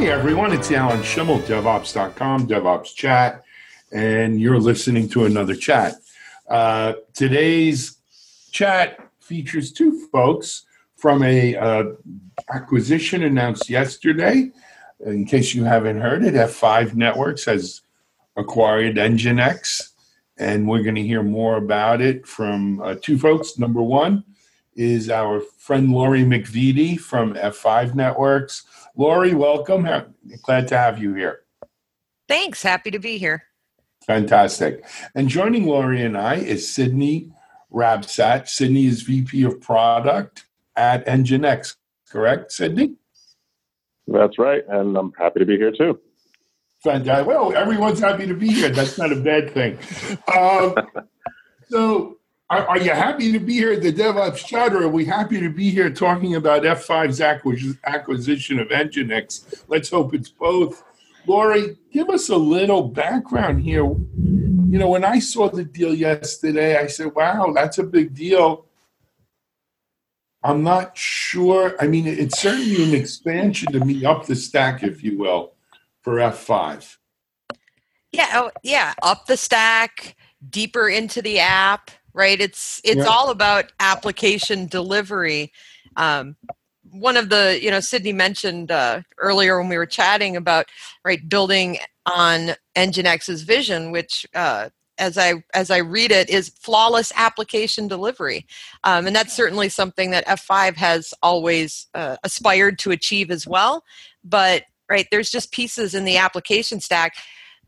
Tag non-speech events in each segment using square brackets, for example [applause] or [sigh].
Hey everyone, it's Alan Shimel, DevOps.com, DevOps Chat, and you're listening to another chat. Uh, today's chat features two folks from a uh, acquisition announced yesterday. In case you haven't heard it, F5 Networks has acquired Nginx, and we're going to hear more about it from uh, two folks. Number one is our friend Lori MacVittie from F5 Networks. Lori, welcome. Glad to have you here. Thanks. Happy to be here. Fantastic. And joining Lori and I is Sidney Rabsatt. Sidney is VP of Product at Nginx, correct, Sidney? That's right. And I'm happy to be here too. Fantastic. Well, everyone's happy to be here. That's not a bad thing. Um, [laughs] so, are, are, you happy to be here at the DevOps chat, or are we happy to be here talking about F5's acquisition of Nginx? Let's hope it's both. Lori, give us a little background here. You know, when I saw the deal yesterday, I said, wow, that's a big deal. I'm not sure. I mean, it's certainly an expansion to me up the stack, if you will for F5? Yeah, oh, yeah, up the stack, deeper into the app, right? It's it's yeah. all about application delivery. Um, one of the you know Sidney mentioned uh, earlier when we were chatting about right building on Nginx's vision, which uh, as I as I read it is flawless application delivery, um, and that's certainly something that F5 has always uh, aspired to achieve as well. But right? There's just pieces in the application stack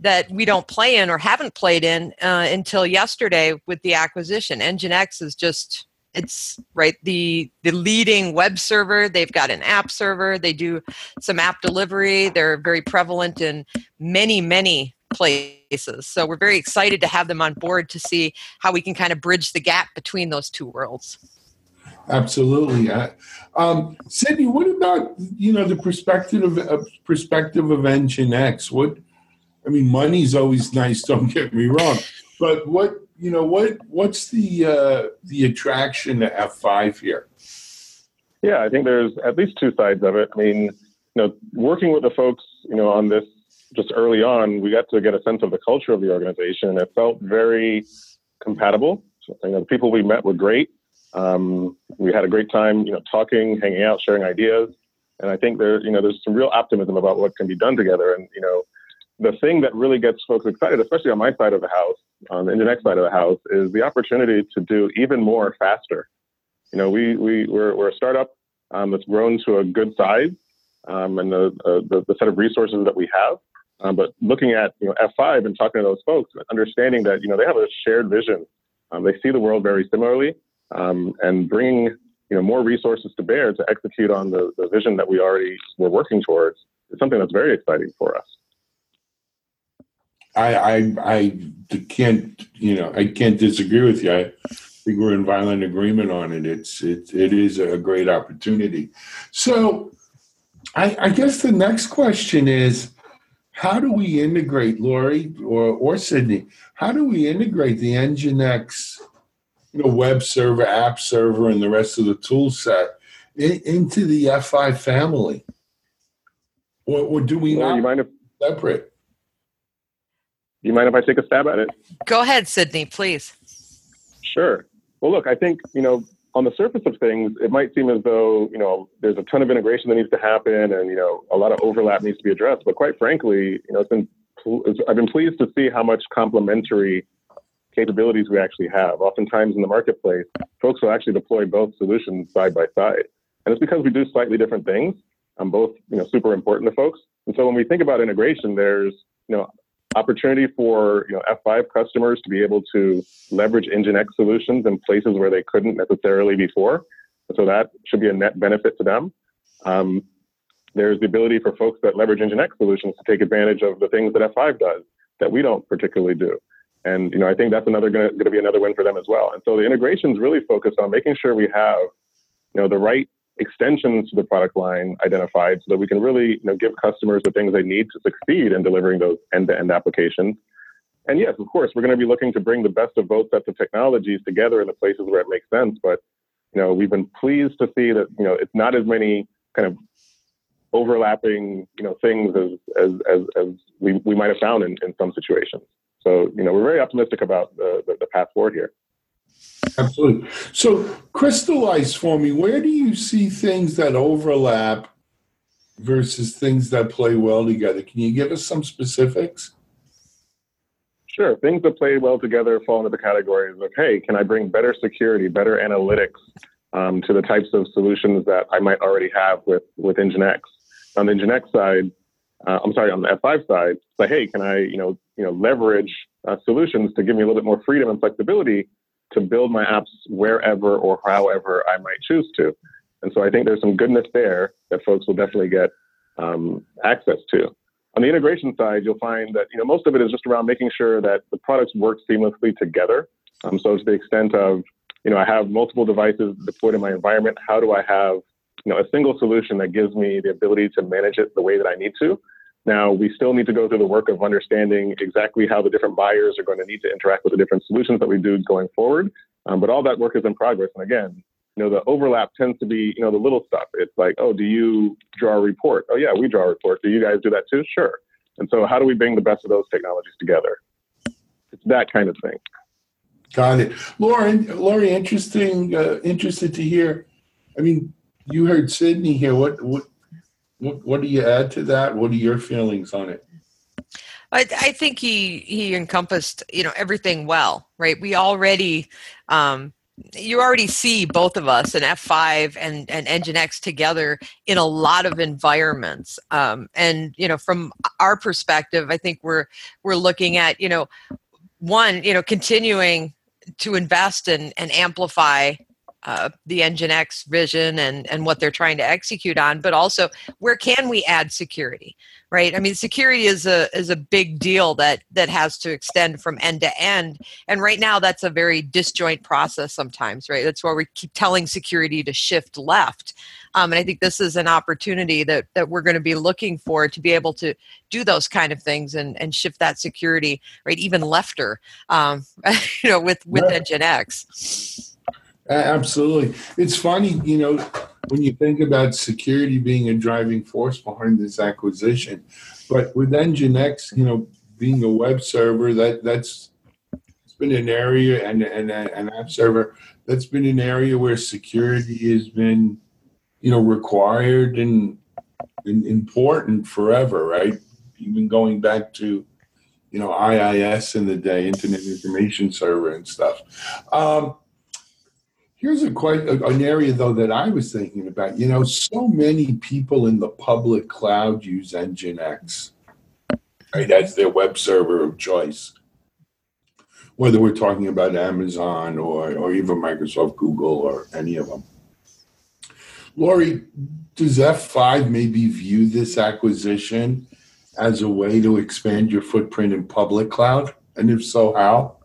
that we don't play in or haven't played in uh, until yesterday with the acquisition. Nginx is just it's right the the leading web server they've got an app server they do some app delivery they're very prevalent in many many places so we're very excited to have them on board to see how we can kind of bridge the gap between those two worlds Absolutely. Um, Sydney, what about you know the perspective of uh, perspective of Nginx? What I mean, money's always nice. Don't get me wrong, but what you know what what's the uh, the attraction to F five here? Yeah, I think there's at least two sides of it. I mean, you know, working with the folks, you know, on this just early on, we got to get a sense of the culture of the organization. It felt very compatible. So, you know, the people we met were great. Um, we had a great time, you know, talking, hanging out, sharing ideas, and I think there, you know, there's some real optimism about what can be done together. And you know, the thing that really gets folks excited, especially on my side of the house, on the Nginx side of the house, is the opportunity to do even more faster. You know, we we we're, we're a startup um, that's grown to a good size, um, and the, uh, the, the set of resources that we have. Um, but looking at you know F5 and talking to those folks, understanding that you know they have a shared vision, um, they see the world very similarly, um, and bringing you know more resources to bear to execute on the, the vision that we already were working towards is something that's very exciting for us. I, I I can't you know I can't disagree with you. I think we're in violent agreement on it. It's it it is a great opportunity. So I, I guess the next question is how do we integrate Lori or or Sidney? How do we integrate the Nginx you know, web server, app server, and the rest of the tool set in, into the F5 family? Or, or do we well, not you mind if, separate? You mind if I take a stab at it? Go ahead, Sidney, please. Sure. Well, look, I think, you know, on the surface of things, it might seem as though, you know, there's a ton of integration that needs to happen and, you know, a lot of overlap needs to be addressed. But quite frankly, you know, it's been, I've been pleased to see how much complementary capabilities we actually have. Oftentimes in the marketplace, folks will actually deploy both solutions side by side. And it's because we do slightly different things. Um, both, you know, super important to folks. And so when we think about integration, there's, you know, opportunity for you know F5 customers to be able to leverage Nginx solutions in places where they couldn't necessarily before. So that should be a net benefit to them. Um, there's the ability for folks that leverage Nginx solutions to take advantage of the things that F5 does that we don't particularly do. And you know, I think that's another going to be another win for them as well. And so the integration is really focused on making sure we have, you know, the right extensions to the product line identified so that we can really you know, give customers the things they need to succeed in delivering those end-to-end applications. And yes, of course, we're going to be looking to bring the best of both sets of technologies together in the places where it makes sense. But you know, we've been pleased to see that you know it's not as many kind of overlapping, you know, things as as as, as we, we might have found in, in some situations. So, you know, we're very optimistic about the, the, the path forward here. Absolutely. So, crystallize for me, where do you see things that overlap versus things that play well together? Can you give us some specifics? Sure. Things that play well together fall into the categories of, hey, can I bring better security, better analytics um, to the types of solutions that I might already have with, with Nginx? On the Nginx side, uh, I'm sorry, on the F5 side, say, hey, can I, you know, you know, leverage uh, solutions to give me a little bit more freedom and flexibility to build my apps wherever or however I might choose to. And so I think there's some goodness there that folks will definitely get um, access to. On the integration side, you'll find that you know most of it is just around making sure that the products work seamlessly together. Um, so to the extent of you know I have multiple devices deployed in my environment, how do I have you know a single solution that gives me the ability to manage it the way that I need to? Now, we still need to go through the work of understanding exactly how the different buyers are going to need to interact with the different solutions that we do going forward. Um, but all that work is in progress. And again, you know, the overlap tends to be, you know, the little stuff. It's like, oh, do you draw a report? Oh, yeah, we draw a report. Do you guys do that too? Sure. And so, how do we bring the best of those technologies together? It's that kind of thing. Got it, Lauren. Lori, interesting. Uh, interested to hear. I mean, you heard Sidney here. What what what, what do you add to that? What are your feelings on it? I, I think he he encompassed you know everything well, right? We already um, you already see both of us and F5 and and Nginx together in a lot of environments. Um, and you know, from our perspective, I think we're we're looking at you know one you know continuing to invest and and amplify uh, the Nginx vision and, and what they're trying to execute on, but also where can we add security, right? I mean, security is a is a big deal that that has to extend from end to end, and right now that's a very disjoint process sometimes, right? That's why we keep telling security to shift left, um, and I think this is an opportunity that that we're going to be looking for to be able to do those kind of things and and shift that security, right? Even lefter, um, [laughs] you know, with with right. Nginx. Absolutely. It's funny, you know, when you think about security being a driving force behind this acquisition, but with Nginx, you know, being a web server, that that's it's been an area and and an app server that's been an area where security has been, you know, required and, and important forever, right? Even going back to, you know, IIS in the day, Internet Information Server and stuff. Um, Here's a quite an area though that I was thinking about. You know, so many people in the public cloud use Nginx, right, as their web server of choice. Whether we're talking about Amazon or or even Microsoft, Google, or any of them. Lori, does F5 maybe view this acquisition as a way to expand your footprint in public cloud? And if so, how?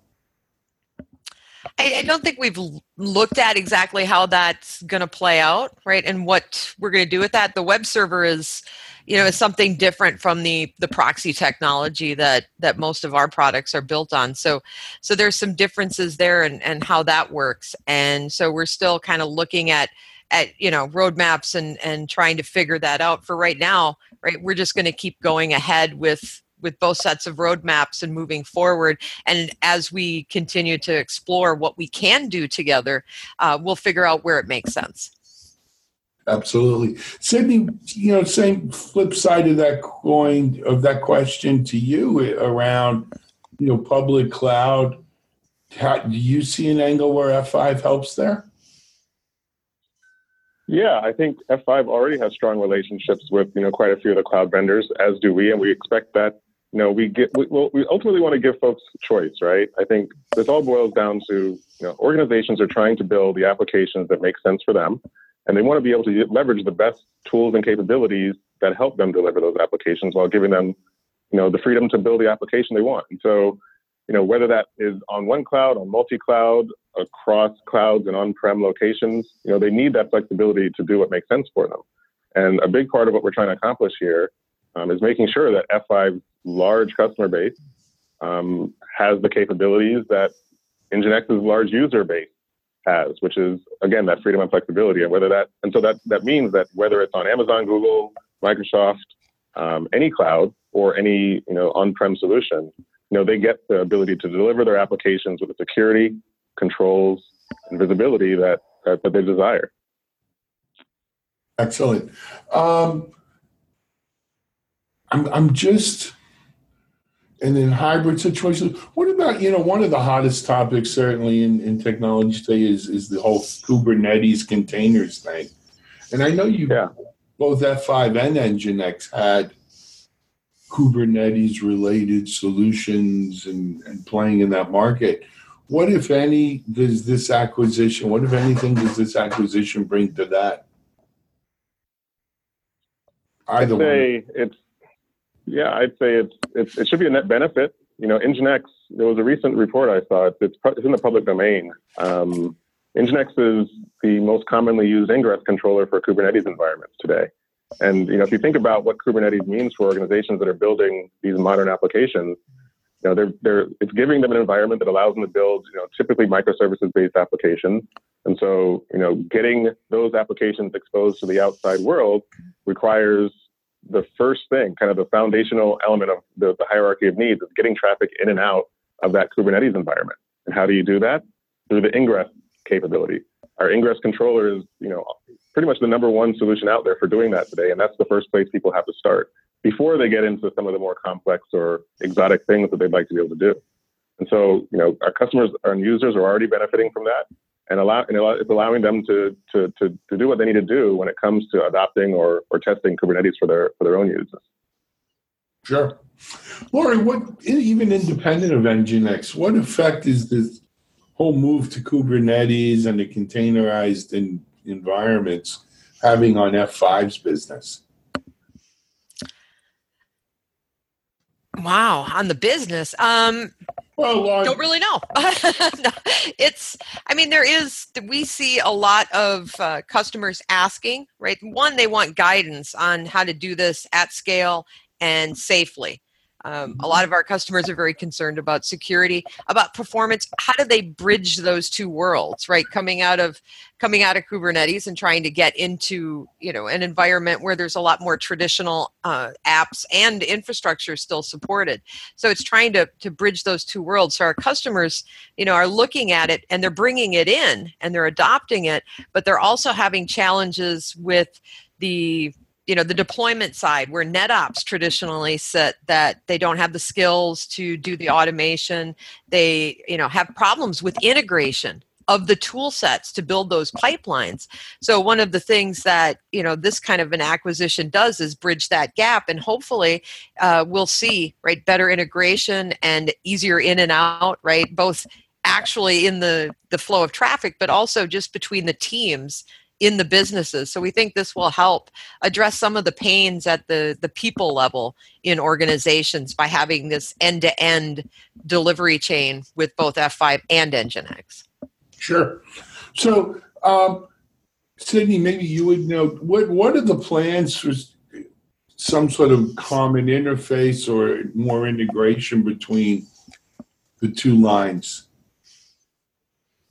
I, I don't think we've looked at exactly how that's going to play out, right? And what we're going to do with that. The web server is, you know, is something different from the the proxy technology that that most of our products are built on. So, so there's some differences there and and how that works. And so we're still kind of looking at at you know roadmaps and and trying to figure that out. For right now, right, we're just going to keep going ahead with with both sets of roadmaps and moving forward. And as we continue to explore what we can do together, uh, we'll figure out where it makes sense. Absolutely, Sidney. You know, same flip side of that coin of that question to you around you know public cloud. How, do you see an angle where F5 helps there? Yeah, I think F5 already has strong relationships with you know quite a few of the cloud vendors, as do we, and we expect that you know, we get we, well, we ultimately want to give folks choice, right? I think this all boils down to you know organizations are trying to build the applications that make sense for them, and they want to be able to leverage the best tools and capabilities that help them deliver those applications while giving them you know the freedom to build the application they want. And so, you know, whether that is on one cloud, on multi-cloud, across clouds and on-prem locations, you know, they need that flexibility to do what makes sense for them. And a big part of what we're trying to accomplish here um, is making sure that F5's large customer base um, has the capabilities that Nginx's large user base has, which is again that freedom and flexibility. And whether that and so that that means that whether it's on Amazon, Google, Microsoft, um, any cloud, or any you know on-prem solution, you know they get the ability to deliver their applications with the security, controls, and visibility that that, that they desire. Excellent. Um, I'm I'm just and in hybrid situations. What about you know one of the hottest topics certainly in, in technology today is is the whole Kubernetes containers thing, and I know you yeah. both F5 and Nginx had Kubernetes related solutions and, and playing in that market. What if any does this acquisition? What if anything does this acquisition bring to that? Either one. it's yeah, I'd say it's, it's it should be a net benefit. You know, Nginx. There was a recent report I saw. It's, it's in the public domain. Um, Nginx is the most commonly used ingress controller for Kubernetes environments today. And you know, if you think about what Kubernetes means for organizations that are building these modern applications, you know, they're, they're, it's giving them an environment that allows them to build, you know, typically microservices-based applications. And so, you know, getting those applications exposed to the outside world requires the first thing, kind of the foundational element of the, the hierarchy of needs, is getting traffic in and out of that Kubernetes environment. And how do you do that? Through the ingress capability. Our ingress controller is, you know, pretty much the number one solution out there for doing that today, and that's the first place people have to start before they get into some of the more complex or exotic things that they'd like to be able to do. And so, you know, our customers and users are already benefiting from that and allow and it's allowing them to, to to to do what they need to do when it comes to adopting or or testing Kubernetes for their for their own users. Sure, Lori. What even independent of Nginx, what effect is this whole move to Kubernetes and the containerized in, environments having on F5's business? Wow, on the business. Um, well, uh, don't really know. [laughs] no, it's, I mean, there is, we see a lot of uh, customers asking, right? One, they want guidance on how to do this at scale and safely. Um, a lot of our customers are very concerned about security, about performance. How do they bridge those two worlds, right? Coming out of coming out of Kubernetes and trying to get into you know an environment where there's a lot more traditional uh, apps and infrastructure still supported. So it's trying to to bridge those two worlds. So our customers, you know, are looking at it and they're bringing it in and they're adopting it, but they're also having challenges with the you know the deployment side where netops traditionally sit that they don't have the skills to do the automation. They you know have problems with integration of the tool sets to build those pipelines. So one of the things that you know this kind of an acquisition does is bridge that gap and hopefully uh, we'll see right better integration and easier in and out right both actually in the the flow of traffic but also just between the teams in the businesses. So we think this will help address some of the pains at the, the people level in organizations by having this end to end delivery chain with both F5 and Nginx. Sure. So, um, Sidney, maybe you would know what what are the plans for some sort of common interface or more integration between the two lines?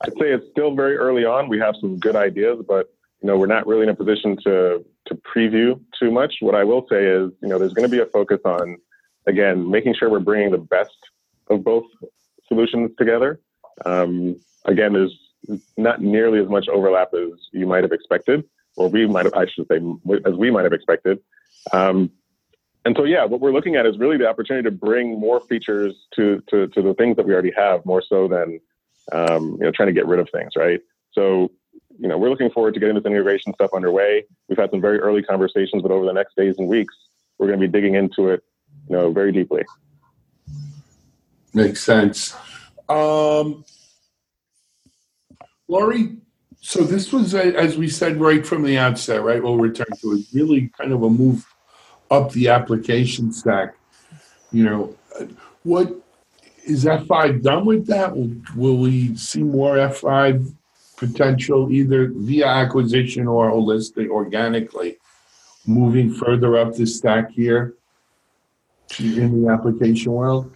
I'd say it's still very early on. We have some good ideas, but you know, we're not really in a position to to preview too much. What I will say is, you know, there's going to be a focus on, again, making sure we're bringing the best of both solutions together. Um, again, there's not nearly as much overlap as you might have expected, or we might have, I should say, as we might have expected. Um, and so, yeah, what we're looking at is really the opportunity to bring more features to to, to the things that we already have, more so than um, you know trying to get rid of things, right? So you know, we're looking forward to getting this integration stuff underway. We've had some very early conversations, but over the next days and weeks, we're going to be digging into it, you know, very deeply. Makes sense. Um, Lori, so this was, a, as we said right from the outset, right? We'll return to it. Really, kind of a move up the application stack. You know, what is F5 done with that? Will, will we see more F5 potential either via acquisition or holistic organically moving further up the stack here in the application world?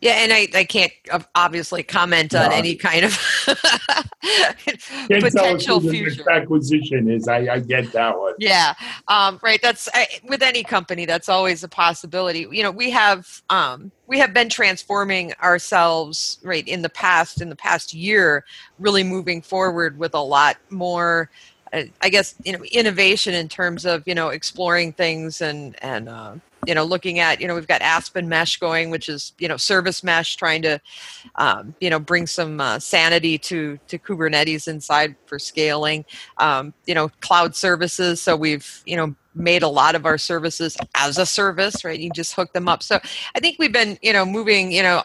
Yeah, and I, I can't obviously comment on no. any kind of [laughs] [laughs] potential future acquisition is. I, I, get that one. Yeah, um, right. That's I, with any company. That's always a possibility. You know, we have um, we have been transforming ourselves right in the past in the past year, really moving forward with a lot more uh, I guess you know innovation in terms of you know exploring things and and uh, you know looking at you know we've got Aspen Mesh going, which is you know service mesh, trying to um, you know bring some uh, sanity to to Kubernetes inside for scaling. Um, you know cloud services, so we've you know made a lot of our services as a service, right? You just hook them up. So I think we've been you know moving you know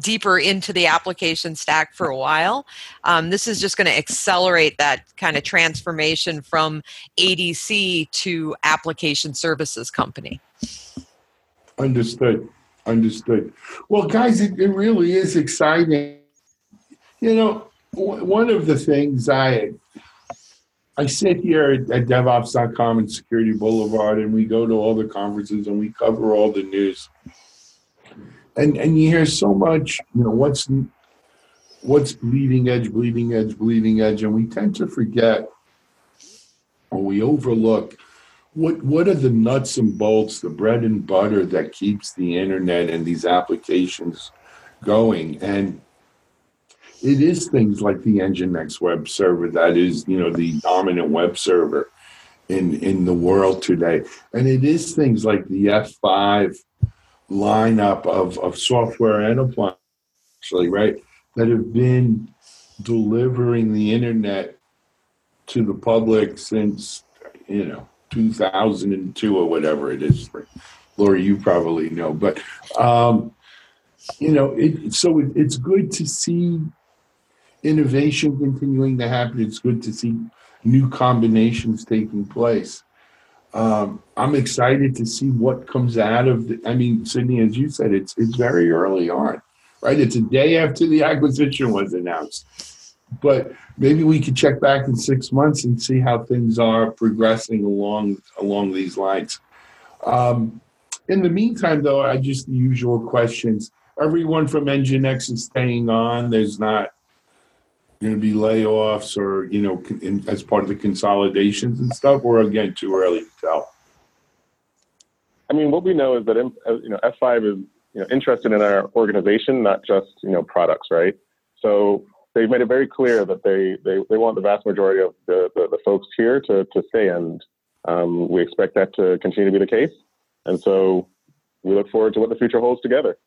deeper into the application stack for a while. Um, this is just going to accelerate that kind of transformation from ADC to application services company. Understood. Understood. Well, guys, it, it really is exciting. You know, w- one of the things I I sit here at, at DevOps.com and Security Boulevard, and we go to all the conferences and we cover all the news and and you hear so much you know what's what's bleeding edge bleeding edge bleeding edge and we tend to forget or we overlook what what are the nuts and bolts the bread and butter that keeps the internet and these applications going? And it is things like the nginx web server that is you know the dominant web server in in the world today. And it is things like the f5 lineup of, of software and appliances, actually, right, that have been delivering the internet to the public since, you know, 2002 or whatever it is. Laura, you probably know, but, um, you know, it, so it, it's good to see innovation continuing to happen. It's good to see new combinations taking place um, I'm excited to see what comes out of the. I mean, Sidney, as you said, it's it's very early on, right? It's a day after the acquisition was announced, but maybe we could check back in six months and see how things are progressing along along these lines. Um, in the meantime, though, I just the usual questions. Everyone from Nginx is staying on. There's not going to be layoffs or you know in, as part of the consolidations and stuff or again too early to tell i mean what we know is that uh, you know f5 is you know interested in our organization not just you know products right so they've made it very clear that they they, they want the vast majority of the, the, the folks here to, to stay and um, we expect that to continue to be the case and so we look forward to what the future holds together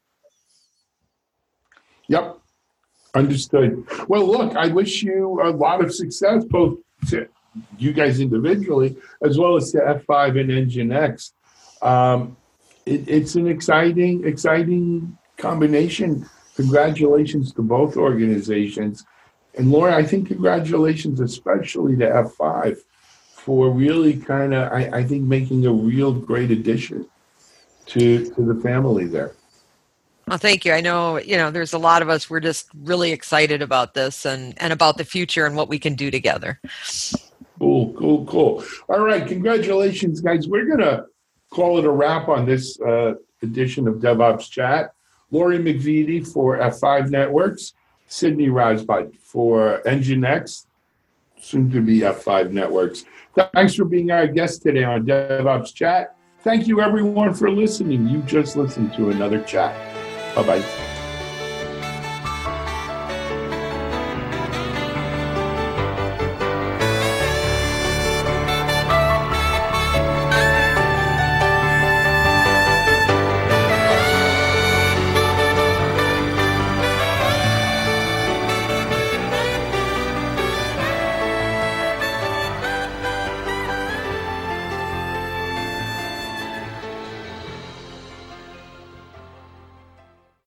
yep Understood. Well, look, I wish you a lot of success, both to you guys individually as well as to F5 and Nginx. Um, it, it's an exciting, exciting combination. Congratulations to both organizations. And Laura, I think congratulations especially to F5 for really kind of, I, I think, making a real great addition to, to the family there. Well, thank you. I know, you know, there's a lot of us, we're just really excited about this and, and about the future and what we can do together. Cool, cool, cool. All right. Congratulations, guys. We're going to call it a wrap on this uh, edition of DevOps Chat. Lori MacVittie for F5 Networks, Sidney Rabsatt for Nginx, soon to be F5 Networks. Thanks for being our guest today on DevOps Chat. Thank you, everyone, for listening. You just listened to another chat. Bye bye.